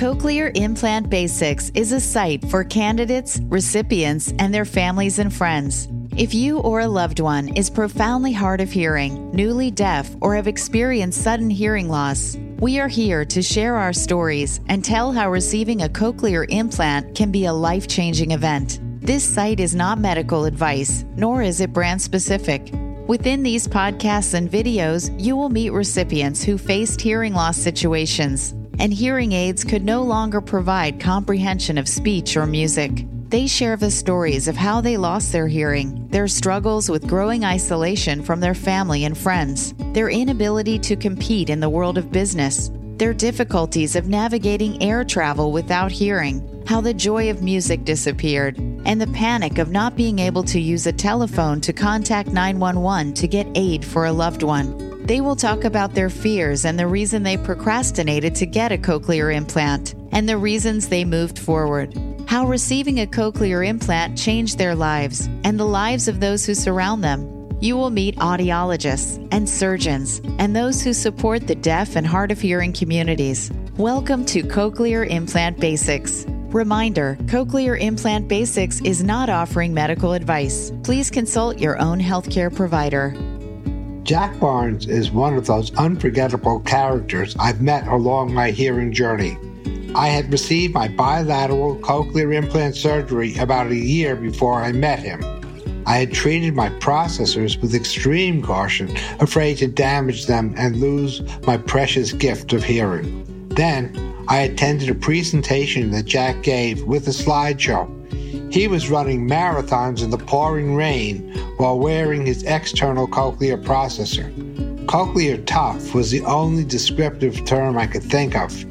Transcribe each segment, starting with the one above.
Cochlear Implant Basics is a site for candidates, recipients, and their families and friends. If you or a loved one is profoundly hard of hearing, newly deaf, or have experienced sudden hearing loss, we are here to share our stories and tell how receiving a cochlear implant can be a life changing event. This site is not medical advice, nor is it brand specific. Within these podcasts and videos, you will meet recipients who faced hearing loss situations, and hearing aids could no longer provide comprehension of speech or music. They share the stories of how they lost their hearing, their struggles with growing isolation from their family and friends, their inability to compete in the world of business, their difficulties of navigating air travel without hearing, how the joy of music disappeared, and the panic of not being able to use a telephone to contact 911 to get aid for a loved one. They will talk about their fears and the reason they procrastinated to get a cochlear implant, and the reasons they moved forward. How receiving a cochlear implant changed their lives and the lives of those who surround them. You will meet audiologists and surgeons and those who support the deaf and hard of hearing communities. Welcome to Cochlear Implant Basics. Reminder Cochlear Implant Basics is not offering medical advice. Please consult your own healthcare provider. Jack Barnes is one of those unforgettable characters I've met along my hearing journey. I had received my bilateral cochlear implant surgery about a year before I met him. I had treated my processors with extreme caution, afraid to damage them and lose my precious gift of hearing. Then I attended a presentation that Jack gave with a slideshow. He was running marathons in the pouring rain while wearing his external cochlear processor. Cochlear tough was the only descriptive term I could think of.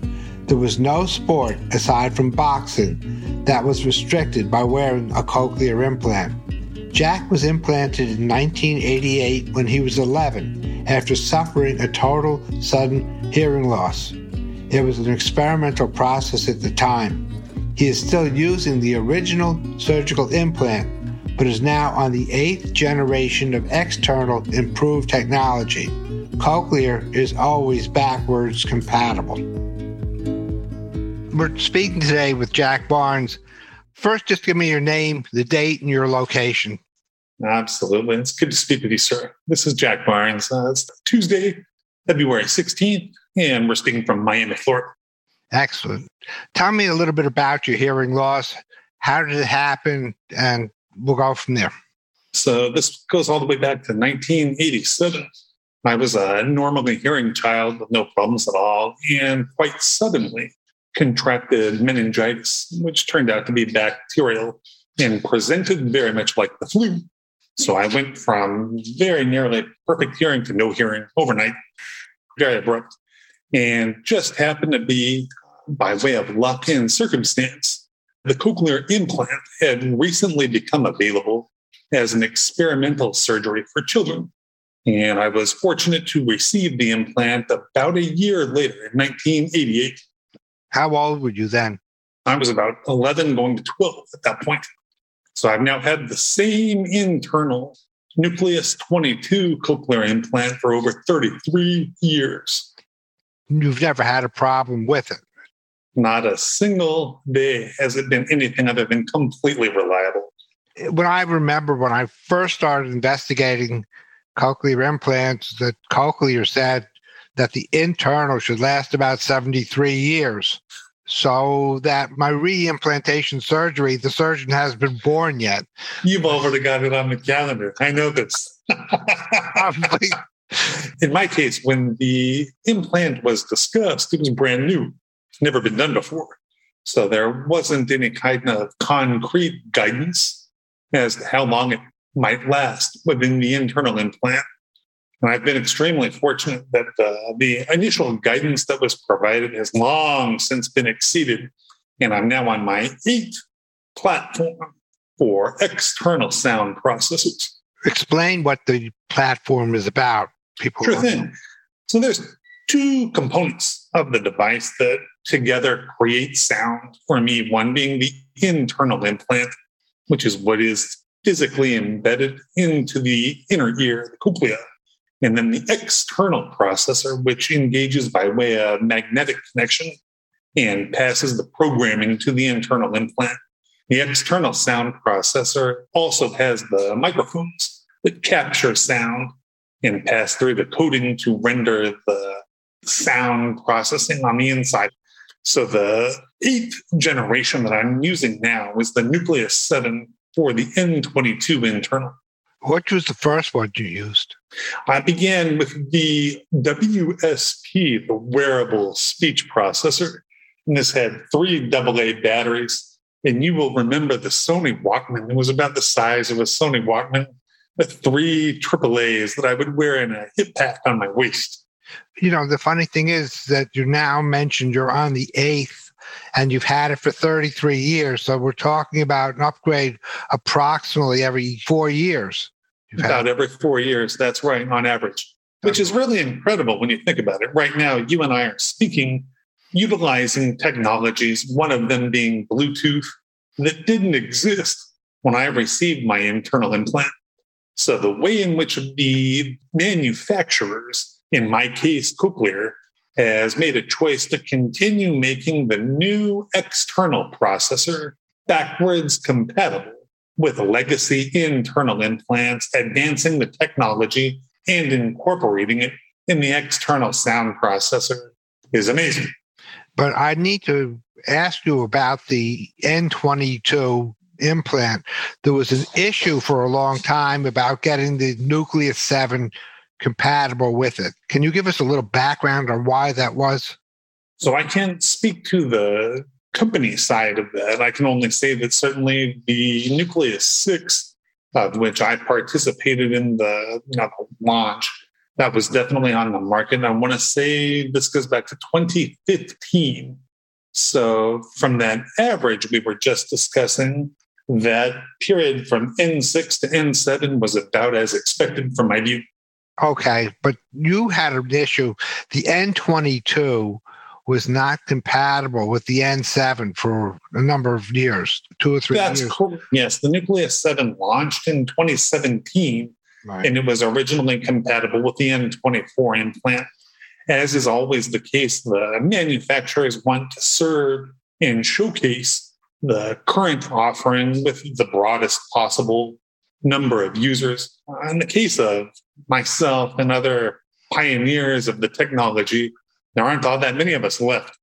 There was no sport aside from boxing that was restricted by wearing a cochlear implant. Jack was implanted in 1988 when he was 11 after suffering a total sudden hearing loss. It was an experimental process at the time. He is still using the original surgical implant, but is now on the eighth generation of external improved technology. Cochlear is always backwards compatible. We're speaking today with Jack Barnes. First, just give me your name, the date, and your location. Absolutely. It's good to speak with you, sir. This is Jack Barnes. Uh, it's Tuesday, February 16th, and we're speaking from Miami, Florida. Excellent. Tell me a little bit about your hearing loss. How did it happen? And we'll go from there. So, this goes all the way back to 1987. I was a normally hearing child with no problems at all, and quite suddenly contracted meningitis, which turned out to be bacterial and presented very much like the flu. So I went from very nearly perfect hearing to no hearing overnight, very abrupt, and just happened to be by way of luck and circumstance. The cochlear implant had recently become available as an experimental surgery for children. And I was fortunate to receive the implant about a year later in 1988. How old were you then? I was about 11 going to 12 at that point. So I've now had the same internal Nucleus 22 cochlear implant for over 33 years. You've never had a problem with it? Not a single day has it been anything other than completely reliable. When I remember when I first started investigating cochlear implants, the cochlear said that the internal should last about 73 years. So that my reimplantation surgery, the surgeon has been born yet. You've already got it on the calendar. I know this. In my case, when the implant was discussed, it was brand new. It's never been done before. So there wasn't any kind of concrete guidance as to how long it might last within the internal implant. And I've been extremely fortunate that uh, the initial guidance that was provided has long since been exceeded. And I'm now on my eighth platform for external sound processors. Explain what the platform is about. People sure thing. So there's two components of the device that together create sound for me. One being the internal implant, which is what is physically embedded into the inner ear, the cochlea and then the external processor, which engages by way of magnetic connection and passes the programming to the internal implant. The external sound processor also has the microphones that capture sound and pass through the coding to render the sound processing on the inside. So the eighth generation that I'm using now is the Nucleus 7 for the N22 internal. What was the first one you used? I began with the WSP, the wearable speech processor. And this had three AA batteries. And you will remember the Sony Walkman. It was about the size of a Sony Walkman three AAAs that I would wear in a hip pack on my waist. You know, the funny thing is that you now mentioned you're on the eighth and you've had it for 33 years. So we're talking about an upgrade approximately every four years. You've about every four years. That's right, on average, which is really incredible when you think about it. Right now, you and I are speaking utilizing technologies, one of them being Bluetooth, that didn't exist when I received my internal implant. So the way in which the manufacturers, in my case, Cochlear, has made a choice to continue making the new external processor backwards compatible with legacy internal implants, advancing the technology and incorporating it in the external sound processor is amazing. But I need to ask you about the N22 implant, there was an issue for a long time about getting the Nucleus 7 compatible with it. Can you give us a little background on why that was? So I can't speak to the company side of that. I can only say that certainly the Nucleus 6, of which I participated in the, the launch, that was definitely on the market. I want to say this goes back to 2015. So from that average we were just discussing, that period from N6 to N7 was about as expected from my view. Okay, but you had an issue. The N22 was not compatible with the N7 for a number of years, two or three That's years. Cool. Yes, the Nucleus 7 launched in 2017, right. and it was originally compatible with the N24 implant. As is always the case, the manufacturers want to serve and showcase the current offering with the broadest possible number of users. In the case of myself and other pioneers of the technology, there aren't all that many of us left.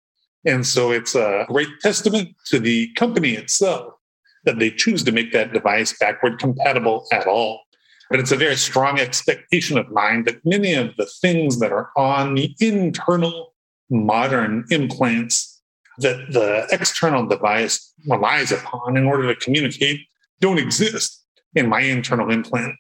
And so it's a great testament to the company itself that they choose to make that device backward compatible at all. But it's a very strong expectation of mine that many of the things that are on the internal modern implants that the external device relies upon in order to communicate don't exist in my internal implant.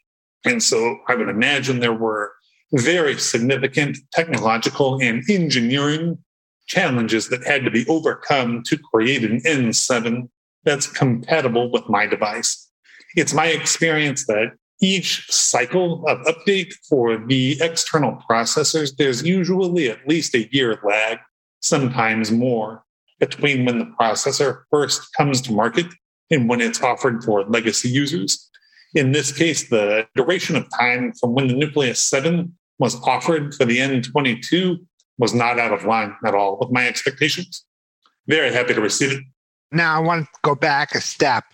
And so I would imagine there were very significant technological and engineering challenges that had to be overcome to create an N7 that's compatible with my device. It's my experience that each cycle of update for the external processors, there's usually at least a year lag, sometimes more between when the processor first comes to market and when it's offered for legacy users. In this case, the duration of time from when the Nucleus 7 was offered for the N22 was not out of line at all with my expectations. Very happy to receive it. Now, I want to go back a step.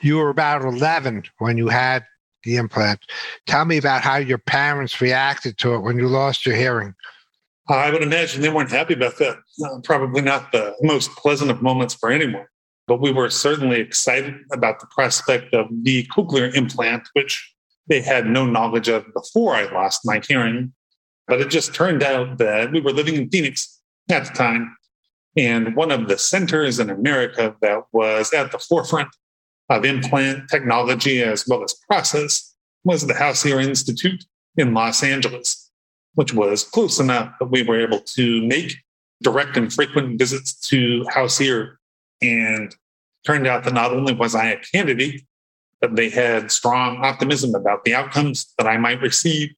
You were about 11 when you had the implant. Tell me about how your parents reacted to it when you lost your hearing. I would imagine they weren't happy about that. Uh, probably not the most pleasant of moments for anyone. But we were certainly excited about the prospect of the cochlear implant, which they had no knowledge of before I lost my hearing. But it just turned out that we were living in Phoenix at the time. And one of the centers in America that was at the forefront of implant technology as well as process was the House Ear Institute in Los Angeles which was close enough that we were able to make direct and frequent visits to House Ear. And turned out that not only was I a candidate, but they had strong optimism about the outcomes that I might receive.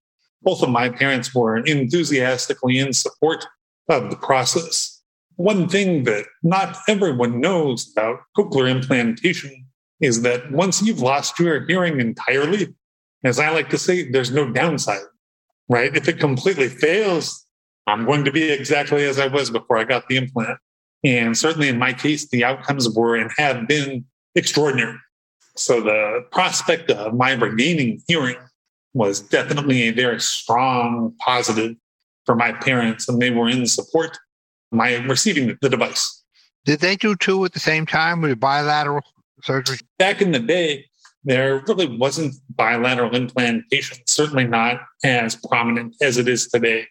Both of my parents were enthusiastically in support of the process. One thing that not everyone knows about cochlear implantation is that once you've lost your hearing entirely, as I like to say, there's no downside right? If it completely fails, I'm going to be exactly as I was before I got the implant. And certainly in my case, the outcomes were and have been extraordinary. So the prospect of my regaining hearing was definitely a very strong positive for my parents, and they were in support of my receiving the device. Did they do two at the same time with bilateral surgery? Back in the day, there really wasn't bilateral implantation, certainly not as prominent as it is today.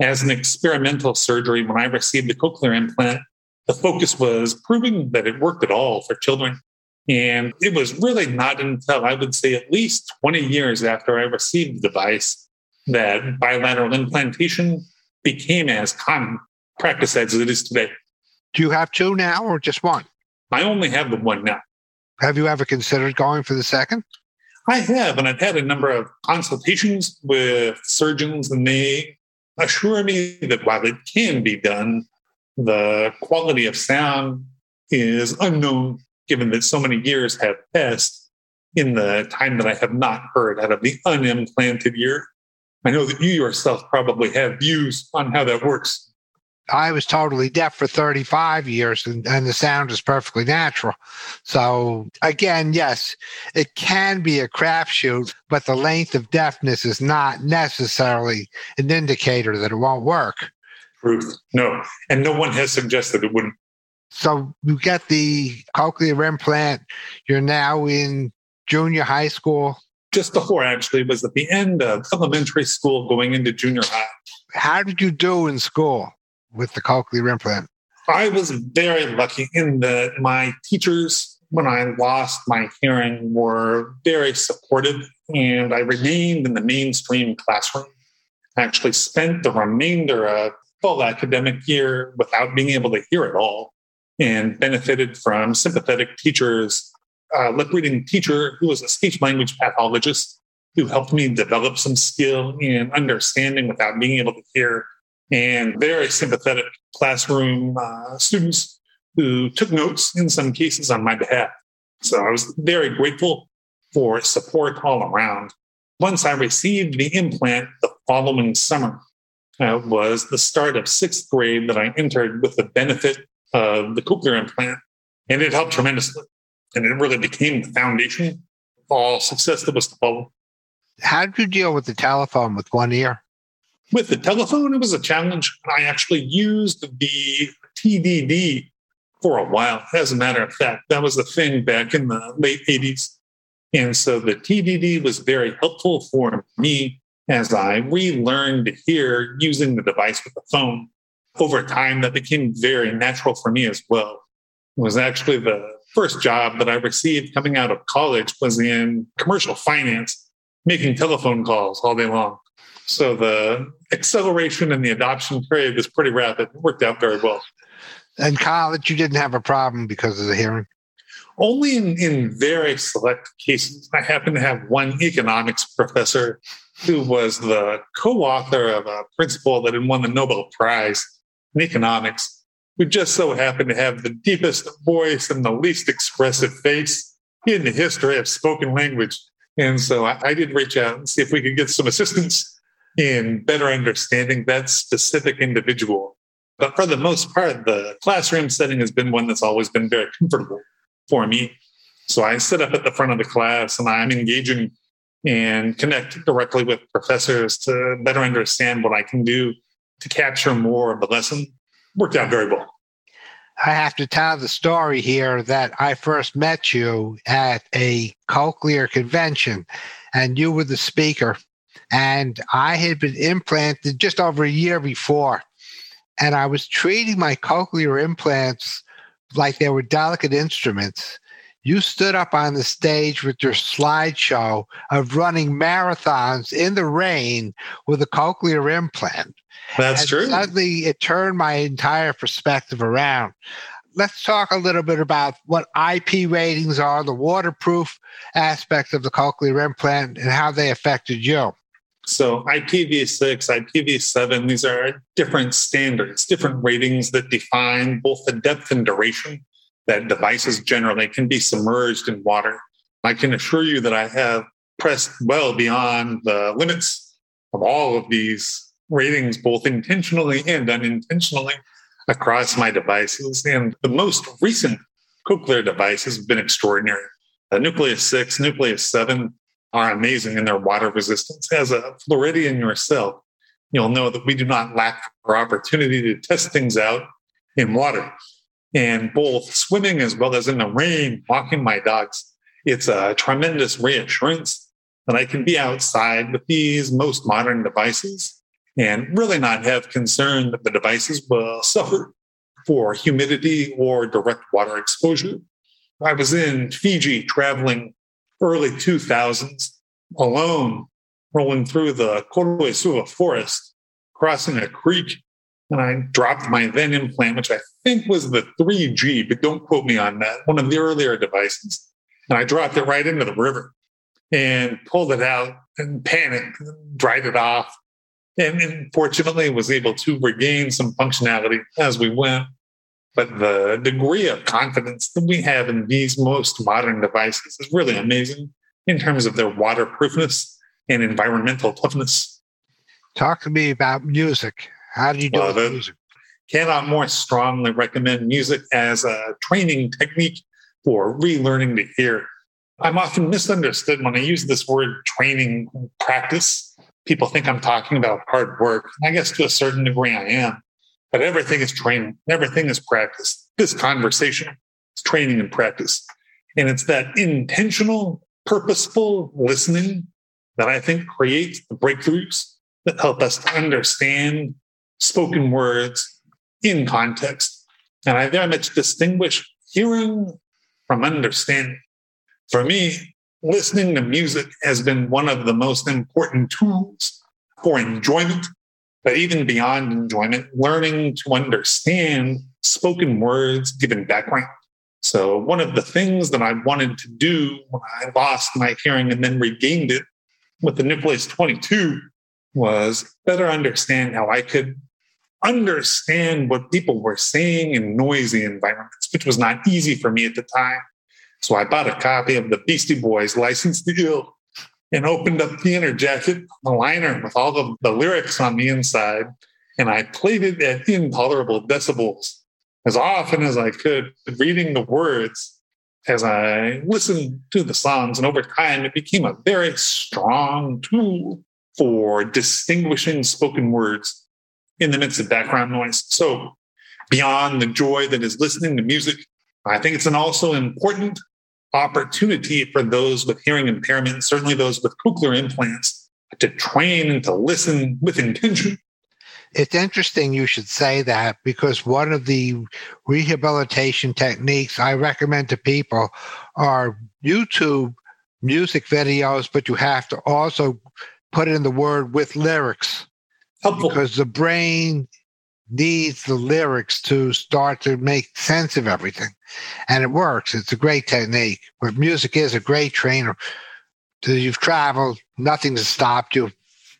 As an experimental surgery, when I received the cochlear implant, the focus was proving that it worked at all for children. And it was really not until I would say at least 20 years after I received the device that bilateral implantation became as common practice as it is today. Do you have two now or just one? I only have the one now. Have you ever considered going for the second? I have, and I've had a number of consultations with surgeons, and they assure me that while it can be done, the quality of sound is unknown, given that so many years have passed in the time that I have not heard out of the unimplanted ear. I know that you yourself probably have views on how that works. I was totally deaf for 35 years and, and, the sound is perfectly natural. So, again, yes, it can be a crapshoot, but the length of deafness is not necessarily an indicator that it won't work. Truth. No. And no one has suggested it wouldn't. So, you get the cochlear implant. You're now in junior high school. Just before, actually, was at the end of elementary school going into junior high. How did you do in school? With the cochlear implant? I was very lucky in that my teachers, when I lost my hearing, were very supportive, and I remained in the mainstream classroom. I actually spent the remainder of full academic year without being able to hear at all and benefited from sympathetic teachers, a lip reading teacher who was a speech language pathologist who helped me develop some skill in understanding without being able to hear and very sympathetic classroom uh, students who took notes in some cases on my behalf. So I was very grateful for support all around. Once I received the implant the following summer, uh, was the start of sixth grade that I entered with the benefit of the cochlear implant, and it helped tremendously. And it really became the foundation of all success that was to follow. How did you deal with the telephone with one ear? With the telephone, it was a challenge. I actually used the TDD for a while. As a matter of fact, that was the thing back in the late 80s. And so the TDD was very helpful for me as I relearned to hear using the device with the phone. Over time, that became very natural for me as well. It was actually the first job that I received coming out of college was in commercial finance, making telephone calls all day long. So the acceleration and the adoption period was pretty rapid. It worked out very well. In college, you didn't have a problem because of the hearing? Only in, in very select cases. I happen to have one economics professor who was the co author of a principle that had won the Nobel Prize in economics, who just so happened to have the deepest voice and the least expressive face in the history of spoken language. And so I, I did reach out and see if we could get some assistance in better understanding that specific individual. But for the most part, the classroom setting has been one that's always been very comfortable for me. So I sit up at the front of the class and I'm engaging and connect directly with professors to better understand what I can do to capture more of the lesson. Worked out very well. I have to tell the story here that I first met you at a cochlear convention and you were the speaker and I had been implanted just over a year before. And I was treating my cochlear implants like they were delicate instruments. You stood up on the stage with your slideshow of running marathons in the rain with a cochlear implant. That's and true. Suddenly, it turned my entire perspective around let's talk a little bit about what IP ratings are, the waterproof aspects of the cochlear implant, and how they affected you. So IPv6, IPv7, these are different standards, different ratings that define both the depth and duration that devices generally can be submerged in water. I can assure you that I have pressed well beyond the limits of all of these ratings, both intentionally and unintentionally. across my devices. And the most recent cochlear devices have been extraordinary. The Nucleus 6, Nucleus 7 are amazing in their water resistance. As a Floridian yourself, you'll know that we do not lack our opportunity to test things out in water. And both swimming as well as in the rain, walking my dogs, it's a tremendous reassurance that I can be outside with these most modern devices and really not have concern that the devices will suffer for humidity or direct water exposure. I was in Fiji traveling early 2000s alone, rolling through the Colo-i-Suva forest, crossing a creek, and I dropped my then implant, which I think was the 3G, but don't quote me on that, one of the earlier devices. And I dropped it right into the river and pulled it out and panicked, dried it off. And, and fortunately was able to regain some functionality as we went. But the degree of confidence that we have in these most modern devices is really amazing in terms of their waterproofness and environmental toughness. Talk to me about music. How do you do uh, well, music? Cannot more strongly recommend music as a training technique for relearning to hear. I'm often misunderstood when I use this word training practice. People think I'm talking about hard work. I guess to a certain degree I am. But everything is training, everything is practice. This conversation is training and practice. And it's that intentional, purposeful listening that I think creates the breakthroughs that help us to understand spoken words in context. And I very much distinguish hearing from understanding. For me, listening to music has been one of the most important tools for enjoyment but even beyond enjoyment, learning to understand spoken words given background. So, one of the things that I wanted to do when I lost my hearing and then regained it with the Nucleus 22 was better understand how I could understand what people were saying in noisy environments, which was not easy for me at the time. So I bought a copy of the Beastie Boys License to Ill and opened up the inner jacket, the liner with all the, the lyrics on the inside. And I played it at intolerable decibels as often as I could, reading the words as I listened to the songs. And over time, it became a very strong tool for distinguishing spoken words in the midst of background noise. So, beyond the joy that is listening to music, I think it's an also important opportunity for those with hearing impairment, certainly those with cochlear implants, to train and to listen with intention. It's interesting you should say that because one of the rehabilitation techniques I recommend to people are YouTube music videos, but you have to also put in the word with lyrics. Helpful. Because the brain needs the lyrics to start to make sense of everything. And it works. It's a great technique. But music is a great trainer. So you've traveled, nothing's stopped you.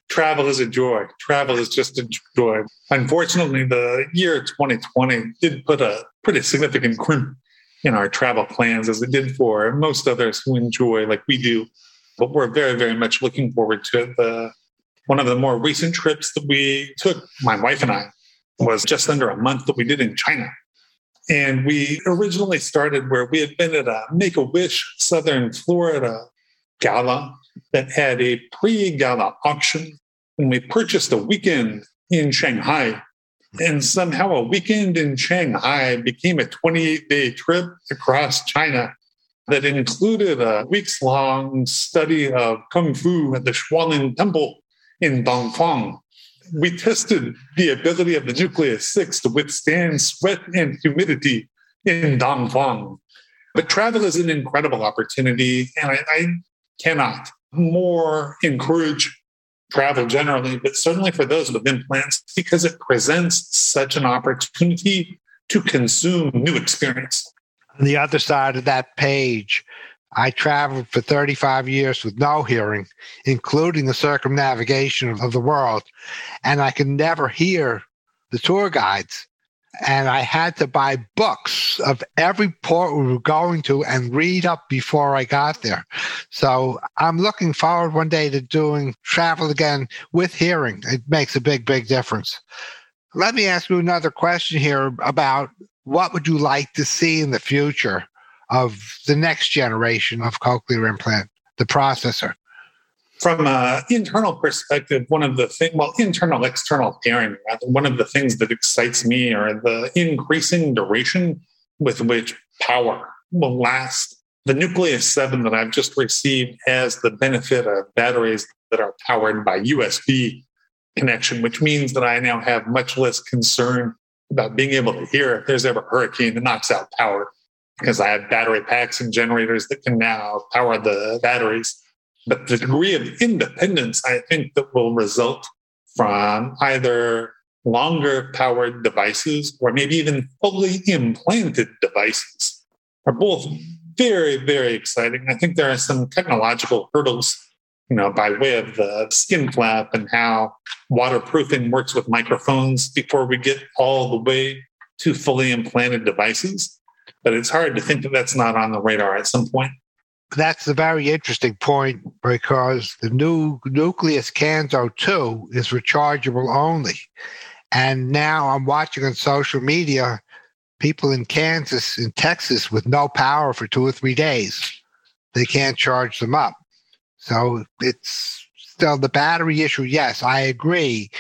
Travel is a joy. Travel is just a joy. Unfortunately, the year 2020 did put a pretty significant crimp in our travel plans, as it did for most others who enjoy like we do. But we're very, very much looking forward to. The, one of the more recent trips that we took, my wife and I, was just under a month that we did in China. And we originally started where we had been at a Make a Wish Southern Florida gala that had a pre gala auction. And we purchased a weekend in Shanghai. And somehow a weekend in Shanghai became a 28 day trip across China that included a weeks long study of Kung Fu at the Shaolin Temple in Dengfeng we tested the ability of the nucleus 6 to withstand sweat and humidity in Dengfeng. But travel is an incredible opportunity, and I, I cannot more encourage travel generally, but certainly for those with implants, because it presents such an opportunity to consume new experience. On the other side of that page, I traveled for 35 years with no hearing, including the circumnavigation of the world, and I could never hear the tour guides. And I had to buy books of every port we were going to and read up before I got there. So I'm looking forward one day to doing travel again with hearing. It makes a big, big difference. Let me ask you another question here about what would you like to see in the future of the next generation of cochlear implant, the processor? From an internal perspective, one of the things, well, internal, external pairing, one of the things that excites me are the increasing duration with which power will last. The Nucleus 7 that I've just received has the benefit of batteries that are powered by USB connection, which means that I now have much less concern about being able to hear if there's ever a hurricane that knocks out power because I have battery packs and generators that can now power the batteries. But the degree of independence, I think, that will result from either longer powered devices or maybe even fully implanted devices are both very, very exciting. I think there are some technological hurdles you know, by way of the skin flap and how waterproofing works with microphones before we get all the way to fully implanted devices. But it's hard to think that that's not on the radar at some point. That's a very interesting point because the new Nucleus Kanso 2 is rechargeable only. And now I'm watching on social media people in Kansas, in Texas, with no power for two or three days. They can't charge them up. So it's still the battery issue. Yes, I agree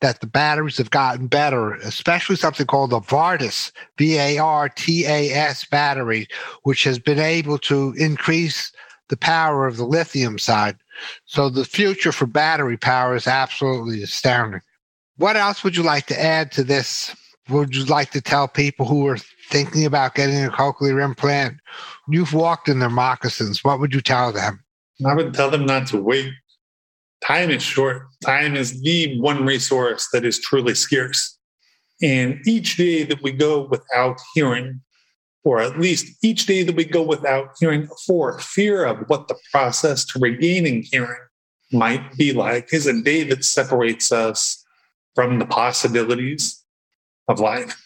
that the batteries have gotten better, especially something called the Vartas, V A R T A S battery, which has been able to increase the power of the lithium side. So the future for battery power is absolutely astounding. What else would you like to add to this? Would you like to tell people who are thinking about getting a cochlear implant? You've walked in their moccasins. What would you tell them? I would tell them not to wait. Time is short. Time is the one resource that is truly scarce. And each day that we go without hearing, or at least each day that we go without hearing for fear of what the process to regaining hearing might be like, is a day that separates us from the possibilities of life.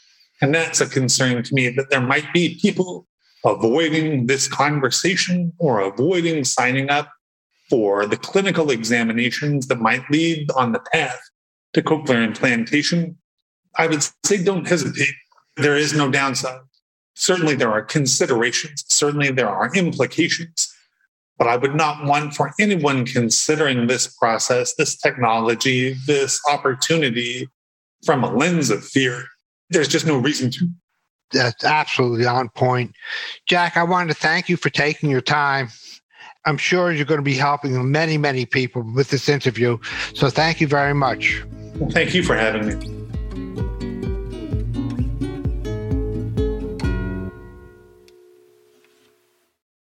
And that's a concern to me that there might be people avoiding this conversation or avoiding signing up for the clinical examinations that might lead on the path to cochlear implantation, I would say don't hesitate. There is no downside. Certainly, there are considerations, certainly, there are implications, but I would not want for anyone considering this process, this technology, this opportunity from a lens of fear. There's just no reason to that's absolutely on point. Jack, I wanted to thank you for taking your time. I'm sure you're going to be helping many, many people with this interview. So thank you very much. Well, thank you for having me.